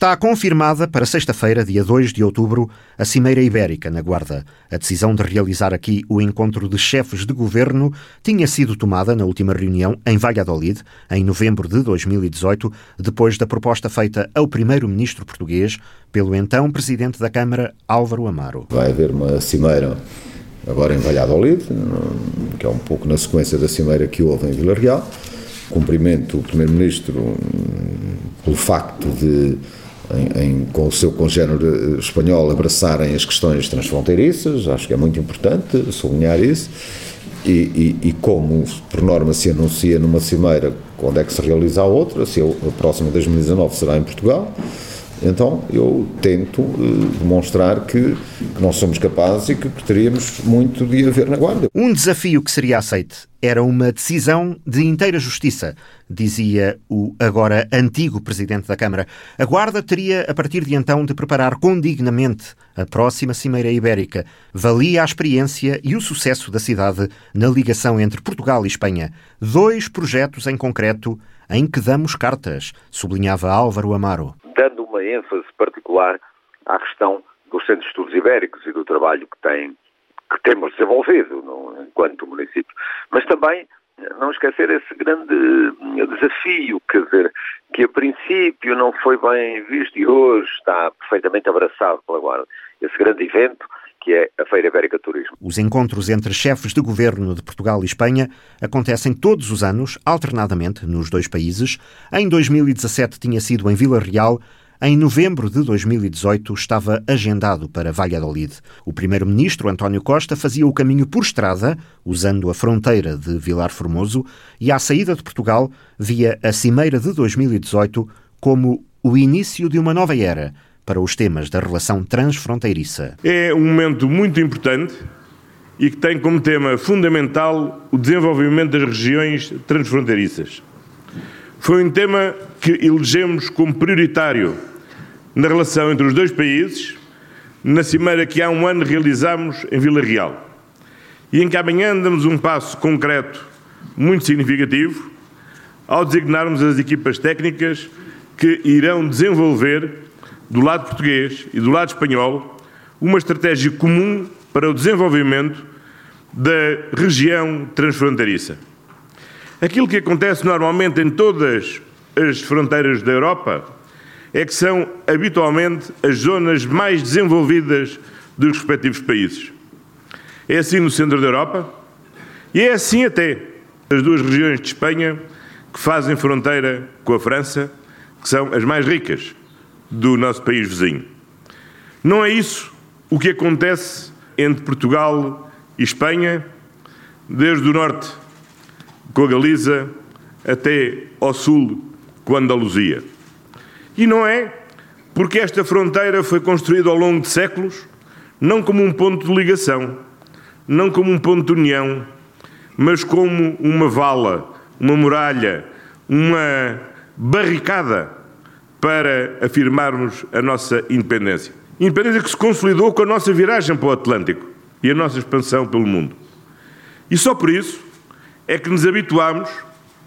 Está confirmada para sexta-feira, dia 2 de outubro, a Cimeira Ibérica na Guarda. A decisão de realizar aqui o encontro de chefes de governo tinha sido tomada na última reunião em Valladolid, em novembro de 2018, depois da proposta feita ao primeiro-ministro português pelo então presidente da Câmara, Álvaro Amaro. Vai haver uma cimeira agora em Valladolid, que é um pouco na sequência da cimeira que houve em Vila Real. Cumprimento o primeiro-ministro hum, pelo facto de em, em, com o seu congénero espanhol abraçarem as questões transfronteiriças, acho que é muito importante sublinhar isso, e, e, e, como por norma se anuncia numa cimeira quando é que se realiza a outra, se a próxima de 2019 será em Portugal, então eu tento uh, demonstrar que, que nós somos capazes e que teríamos muito de haver na Guarda. Um desafio que seria aceite era uma decisão de inteira justiça, dizia o agora antigo presidente da Câmara. A Guarda teria, a partir de então, de preparar condignamente a próxima Cimeira Ibérica. Valia a experiência e o sucesso da cidade na ligação entre Portugal e Espanha. Dois projetos em concreto em que damos cartas, sublinhava Álvaro Amaro dando uma ênfase particular à questão dos centros de estudos ibéricos e do trabalho que, tem, que temos desenvolvido no, enquanto município. Mas também não esquecer esse grande desafio, quer dizer, que a princípio não foi bem visto e hoje está perfeitamente abraçado pela Guarda. Esse grande evento que é a Feira Ibérica Turismo. Os encontros entre chefes de governo de Portugal e Espanha acontecem todos os anos, alternadamente, nos dois países. Em 2017 tinha sido em Vila Real. Em novembro de 2018 estava agendado para Valladolid. O primeiro-ministro António Costa fazia o caminho por estrada, usando a fronteira de Vilar Formoso, e à saída de Portugal via a Cimeira de 2018 como o início de uma nova era para os temas da relação transfronteiriça. É um momento muito importante e que tem como tema fundamental o desenvolvimento das regiões transfronteiriças. Foi um tema que elegemos como prioritário na relação entre os dois países, na cimeira que há um ano realizámos em Vila Real, e em que amanhã damos um passo concreto muito significativo ao designarmos as equipas técnicas que irão desenvolver do lado português e do lado espanhol, uma estratégia comum para o desenvolvimento da região transfronteiriça. Aquilo que acontece normalmente em todas as fronteiras da Europa é que são habitualmente as zonas mais desenvolvidas dos respectivos países. É assim no centro da Europa e é assim até as duas regiões de Espanha que fazem fronteira com a França, que são as mais ricas do nosso país vizinho. Não é isso o que acontece entre Portugal e Espanha, desde o norte com a Galiza até ao sul com a Andaluzia. E não é porque esta fronteira foi construída ao longo de séculos não como um ponto de ligação, não como um ponto de união, mas como uma vala, uma muralha, uma barricada para afirmarmos a nossa independência. Independência que se consolidou com a nossa viragem para o Atlântico e a nossa expansão pelo mundo. E só por isso é que nos habituamos,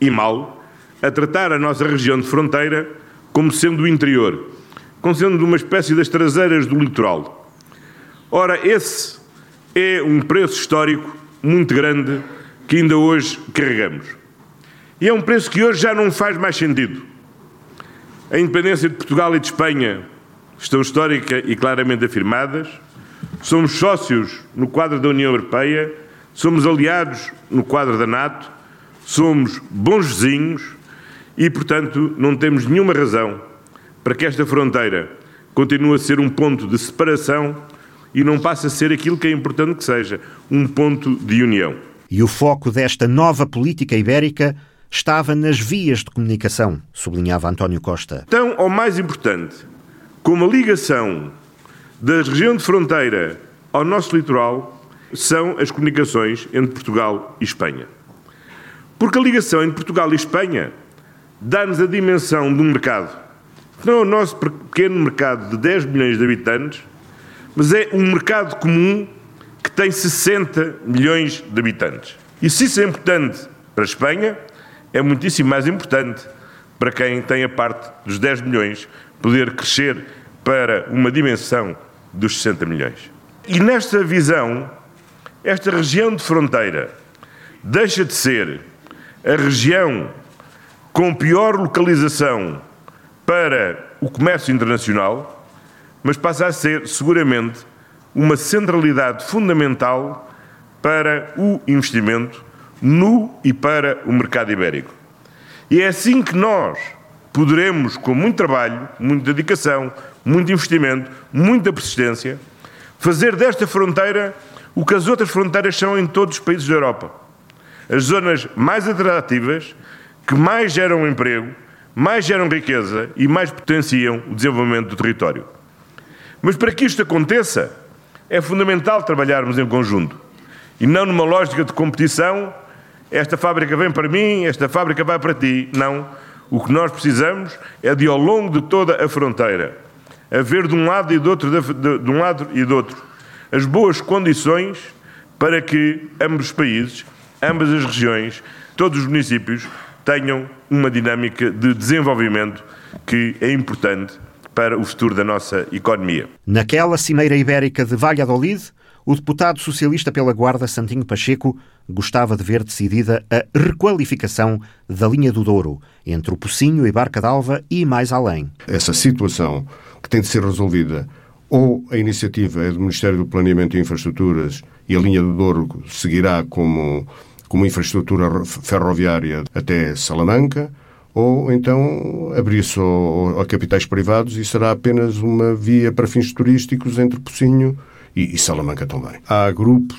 e mal, a tratar a nossa região de fronteira como sendo o interior, como sendo uma espécie das traseiras do litoral. Ora, esse é um preço histórico muito grande que ainda hoje carregamos. E é um preço que hoje já não faz mais sentido. A independência de Portugal e de Espanha estão histórica e claramente afirmadas. Somos sócios no quadro da União Europeia, somos aliados no quadro da NATO, somos bons vizinhos e, portanto, não temos nenhuma razão para que esta fronteira continue a ser um ponto de separação e não passe a ser aquilo que é importante que seja, um ponto de união. E o foco desta nova política ibérica estava nas vias de comunicação, sublinhava António Costa. Tão ou mais importante como a ligação da região de fronteira ao nosso litoral são as comunicações entre Portugal e Espanha. Porque a ligação entre Portugal e Espanha dá-nos a dimensão de um mercado. Não é o nosso pequeno mercado de 10 milhões de habitantes, mas é um mercado comum que tem 60 milhões de habitantes. E se isso é importante para a Espanha, é muitíssimo mais importante para quem tem a parte dos 10 milhões poder crescer para uma dimensão dos 60 milhões. E nesta visão, esta região de fronteira deixa de ser a região com pior localização para o comércio internacional, mas passa a ser seguramente uma centralidade fundamental para o investimento no e para o mercado ibérico. E é assim que nós poderemos, com muito trabalho, muita dedicação, muito investimento, muita persistência, fazer desta fronteira o que as outras fronteiras são em todos os países da Europa. As zonas mais atrativas, que mais geram emprego, mais geram riqueza e mais potenciam o desenvolvimento do território. Mas para que isto aconteça, é fundamental trabalharmos em conjunto e não numa lógica de competição. Esta fábrica vem para mim, esta fábrica vai para ti. Não. O que nós precisamos é de, ao longo de toda a fronteira, haver de um lado e do outro, de, de um lado e do outro, as boas condições para que ambos os países, ambas as regiões, todos os municípios tenham uma dinâmica de desenvolvimento que é importante para o futuro da nossa economia. Naquela Cimeira Ibérica de Valladolid, o deputado socialista pela Guarda, Santinho Pacheco, gostava de ver decidida a requalificação da linha do Douro, entre o Pocinho e Barca d'Alva e mais além. Essa situação que tem de ser resolvida ou a iniciativa é do Ministério do Planeamento e Infraestruturas e a linha do Douro seguirá como, como infraestrutura ferroviária até Salamanca, ou então abrir-se a capitais privados e será apenas uma via para fins turísticos entre Pocinho e, e Salamanca também. Há grupos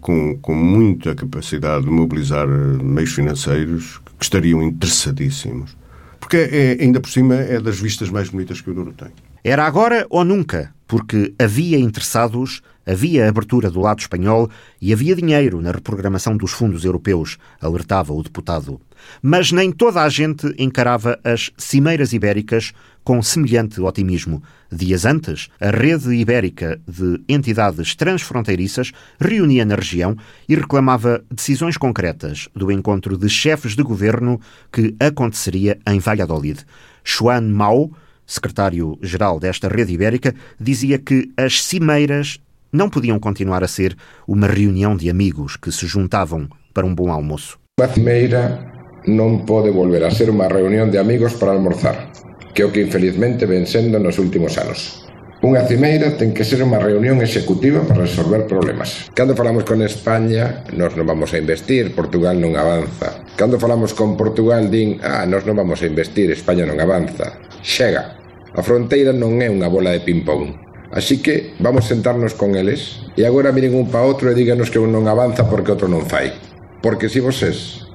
com, com muita capacidade de mobilizar meios financeiros que estariam interessadíssimos. Porque é, ainda por cima é das vistas mais bonitas que o Douro tem. Era agora ou nunca, porque havia interessados, havia abertura do lado espanhol e havia dinheiro na reprogramação dos fundos europeus, alertava o deputado. Mas nem toda a gente encarava as cimeiras ibéricas com semelhante otimismo. Dias antes, a rede ibérica de entidades transfronteiriças reunia na região e reclamava decisões concretas do encontro de chefes de governo que aconteceria em Valladolid. Juan Mau, secretário-geral desta rede ibérica, dizia que as cimeiras não podiam continuar a ser uma reunião de amigos que se juntavam para um bom almoço. Uma cimeira non pode volver a ser unha reunión de amigos para almorzar, que é o que infelizmente ven sendo nos últimos anos. Unha cimeira ten que ser unha reunión executiva para resolver problemas. Cando falamos con España, nós non vamos a investir, Portugal non avanza. Cando falamos con Portugal, din, ah, nós non vamos a investir, España non avanza. Chega, A fronteira non é unha bola de ping-pong. Así que vamos sentarnos con eles e agora miren un pa outro e díganos que un non avanza porque outro non fai. Porque se si vos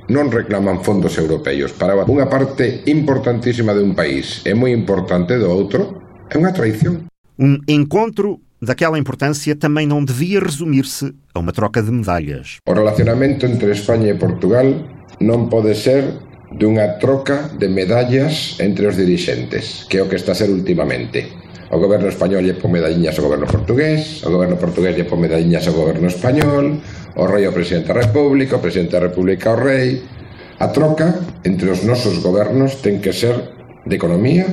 non reclaman fondos europeos para unha parte importantísima de un país e moi importante do outro, é unha traición. Um encontro daquela importância também não devia resumir-se a uma troca de medalhas. O relacionamento entre España e Portugal non pode ser dunha troca de medallas entre os dirixentes, que é o que está a ser últimamente. O goberno español lle pon medalliñas ao goberno portugués, o goberno portugués lle pon medalliñas ao goberno español, o rei ao presidente da República, o presidente da República ao rei. A troca entre os nosos gobernos ten que ser de economía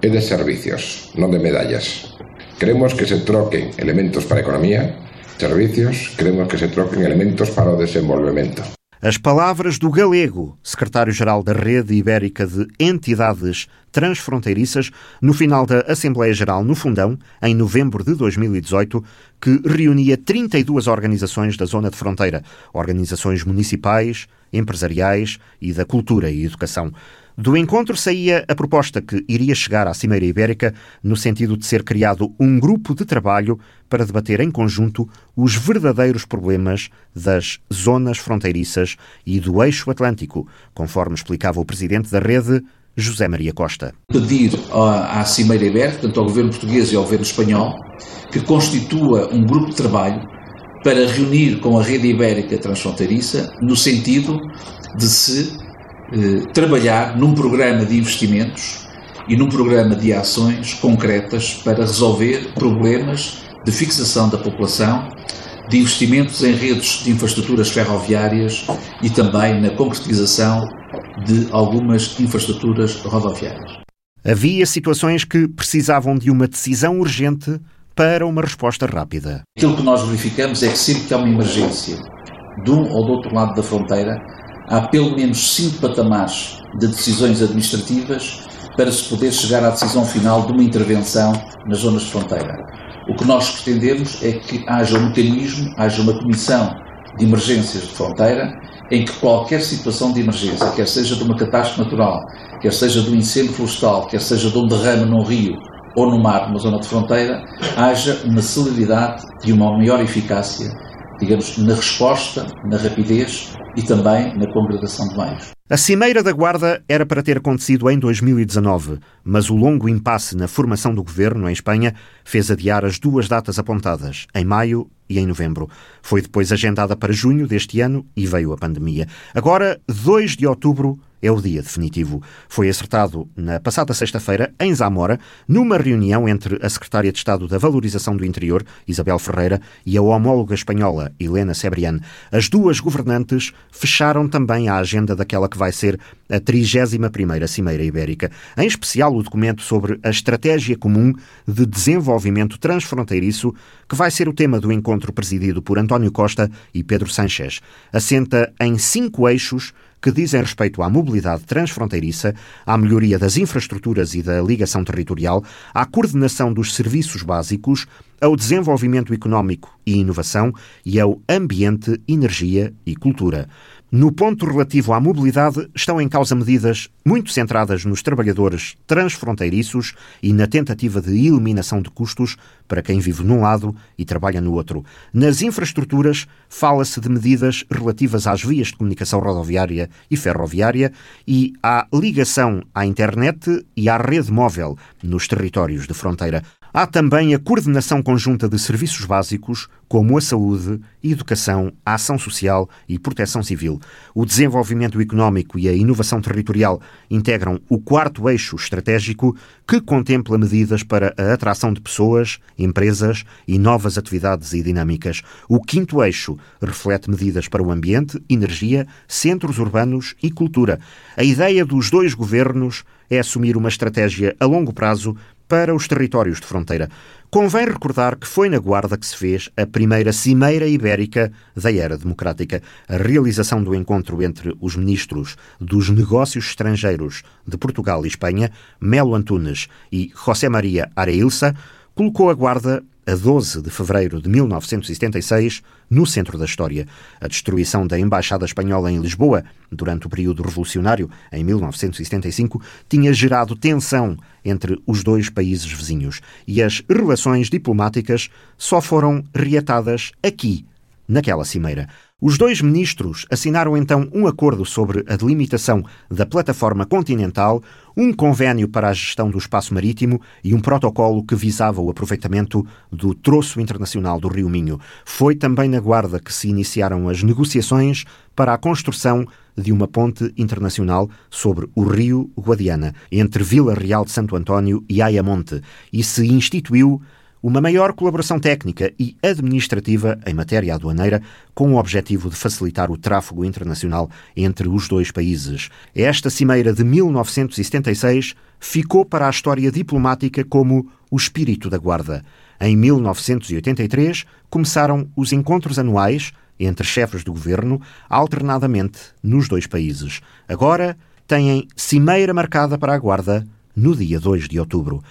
e de servicios, non de medallas. Creemos que se troquen elementos para a economía, servicios, creemos que se troquen elementos para o desenvolvemento. As palavras do galego, secretário-geral da Rede Ibérica de Entidades Transfronteiriças, no final da Assembleia Geral no Fundão, em novembro de 2018, que reunia 32 organizações da zona de fronteira, organizações municipais, empresariais e da cultura e educação. Do encontro saía a proposta que iria chegar à Cimeira Ibérica no sentido de ser criado um grupo de trabalho para debater em conjunto os verdadeiros problemas das zonas fronteiriças e do eixo atlântico, conforme explicava o presidente da rede, José Maria Costa. Pedir à Cimeira Ibérica, tanto ao governo português e ao governo espanhol, que constitua um grupo de trabalho para reunir com a rede ibérica transfronteiriça no sentido de se eh, trabalhar num programa de investimentos e num programa de ações concretas para resolver problemas de fixação da população, de investimentos em redes de infraestruturas ferroviárias e também na concretização de algumas infraestruturas rodoviárias. Havia situações que precisavam de uma decisão urgente para uma resposta rápida. Aquilo que nós verificamos é que sempre que há uma emergência de um ou do outro lado da fronteira, há pelo menos cinco patamares de decisões administrativas para se poder chegar à decisão final de uma intervenção nas zonas de fronteira. O que nós pretendemos é que haja um mecanismo, haja uma comissão de emergências de fronteira, em que qualquer situação de emergência, quer seja de uma catástrofe natural, quer seja de um incêndio florestal, quer seja de um derrame num rio ou no mar, numa zona de fronteira, haja uma celeridade e uma maior eficácia, digamos, na resposta, na rapidez e também na congregação de meios. A Cimeira da Guarda era para ter acontecido em 2019, mas o longo impasse na formação do governo em Espanha fez adiar as duas datas apontadas, em maio e em novembro. Foi depois agendada para junho deste ano e veio a pandemia. Agora, 2 de outubro, é o dia definitivo. Foi acertado na passada sexta-feira, em Zamora, numa reunião entre a Secretária de Estado da Valorização do Interior, Isabel Ferreira, e a homóloga espanhola, Helena Sebrian. As duas governantes fecharam também a agenda daquela que vai ser a 31ª Cimeira Ibérica, em especial o documento sobre a Estratégia Comum de Desenvolvimento Transfronteiriço, que vai ser o tema do encontro presidido por António Costa e Pedro Sánchez. Assenta em cinco eixos que dizem respeito à mobilidade transfronteiriça, à melhoria das infraestruturas e da ligação territorial, à coordenação dos serviços básicos, ao desenvolvimento económico e inovação e ao ambiente, energia e cultura. No ponto relativo à mobilidade, estão em causa medidas muito centradas nos trabalhadores transfronteiriços e na tentativa de eliminação de custos para quem vive num lado e trabalha no outro. Nas infraestruturas, fala-se de medidas relativas às vias de comunicação rodoviária e ferroviária e à ligação à internet e à rede móvel nos territórios de fronteira. Há também a coordenação conjunta de serviços básicos, como a saúde, educação, a ação social e proteção civil. O desenvolvimento económico e a inovação territorial integram o quarto eixo estratégico, que contempla medidas para a atração de pessoas, empresas e novas atividades e dinâmicas. O quinto eixo reflete medidas para o ambiente, energia, centros urbanos e cultura. A ideia dos dois governos é assumir uma estratégia a longo prazo para os territórios de fronteira. Convém recordar que foi na Guarda que se fez a primeira Cimeira Ibérica da Era Democrática. A realização do encontro entre os ministros dos Negócios Estrangeiros de Portugal e Espanha, Melo Antunes e José Maria Areilsa, colocou a Guarda a 12 de fevereiro de 1976, no centro da história. A destruição da Embaixada Espanhola em Lisboa, durante o período revolucionário, em 1975, tinha gerado tensão entre os dois países vizinhos e as relações diplomáticas só foram reatadas aqui, naquela cimeira. Os dois ministros assinaram então um acordo sobre a delimitação da plataforma continental, um convênio para a gestão do espaço marítimo e um protocolo que visava o aproveitamento do troço internacional do Rio Minho. Foi também na Guarda que se iniciaram as negociações para a construção de uma ponte internacional sobre o rio Guadiana, entre Vila Real de Santo António e Ayamonte, e se instituiu uma maior colaboração técnica e administrativa em matéria aduaneira, com o objetivo de facilitar o tráfego internacional entre os dois países. Esta cimeira de 1976 ficou para a história diplomática como o espírito da Guarda. Em 1983 começaram os encontros anuais entre chefes do governo, alternadamente nos dois países. Agora têm cimeira marcada para a Guarda no dia 2 de outubro.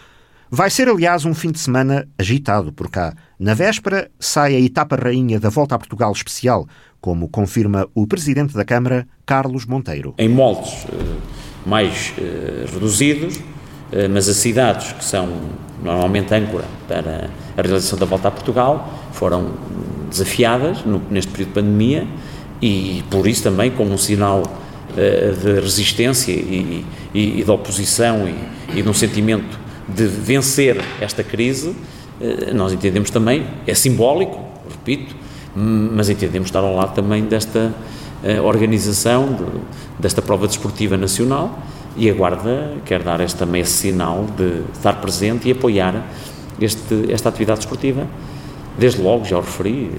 Vai ser, aliás, um fim de semana agitado por cá. Na véspera sai a etapa rainha da Volta a Portugal especial, como confirma o Presidente da Câmara, Carlos Monteiro. Em moldes uh, mais uh, reduzidos, uh, mas as cidades que são normalmente âncora para a realização da Volta a Portugal foram desafiadas neste período de pandemia e, por isso, também como um sinal de resistência e, e, e de oposição e, e de um sentimento de vencer esta crise, eh, nós entendemos também, é simbólico, repito, mas entendemos estar ao lado também desta eh, organização, de, desta prova desportiva nacional e a Guarda quer dar este, também esse sinal de estar presente e apoiar este, esta atividade desportiva. Desde logo, já o referi,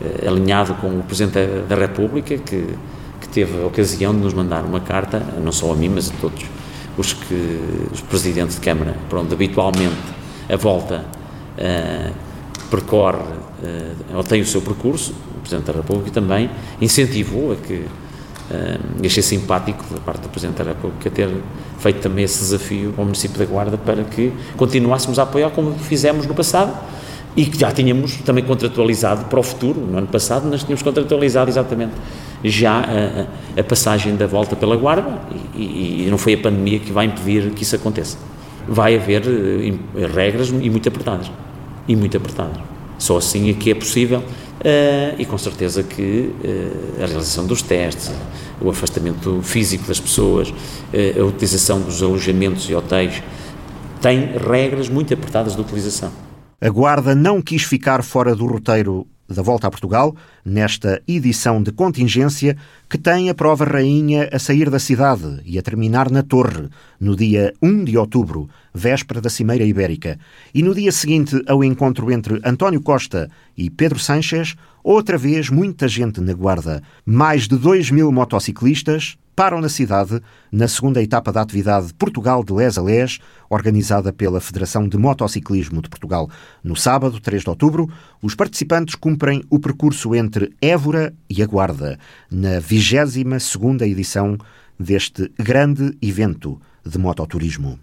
eh, alinhado com o Presidente da República, que que teve a ocasião de nos mandar uma carta, não só a mim, mas a todos os, que, os presidentes de Câmara, para onde habitualmente a volta uh, percorre uh, ou tem o seu percurso, o Presidente da República também incentivou a que uh, achei simpático da parte do Presidente da República ter feito também esse desafio ao município da Guarda para que continuássemos a apoiar como fizemos no passado e que já tínhamos também contratualizado para o futuro. No ano passado nós tínhamos contratualizado exatamente já a, a passagem da volta pela Guarda e, e, não foi a pandemia que vai impedir que isso aconteça. Vai haver uh, regras e muito apertadas. E muito apertadas. Só assim é que é possível uh, e com certeza que uh, a realização dos testes, o afastamento físico das pessoas, a utilização dos alojamentos e hotéis tem regras muito apertadas de utilização. A Guarda não quis ficar fora do roteiro da Volta a Portugal, nesta edição de contingência que tem a prova rainha a sair da cidade e a terminar na Torre, no dia 1 de outubro, véspera da Cimeira Ibérica, e no dia seguinte ao encontro entre António Costa e Pedro Sanches, outra vez muita gente na Guarda, mais de 2 mil motociclistas, param na cidade na segunda etapa da atividade Portugal de Les a Les, organizada pela Federação de Motociclismo de Portugal. No sábado, 3 de outubro, os participantes cumprem o percurso entre Évora e a Guarda, na 22ª edição deste grande evento de mototurismo.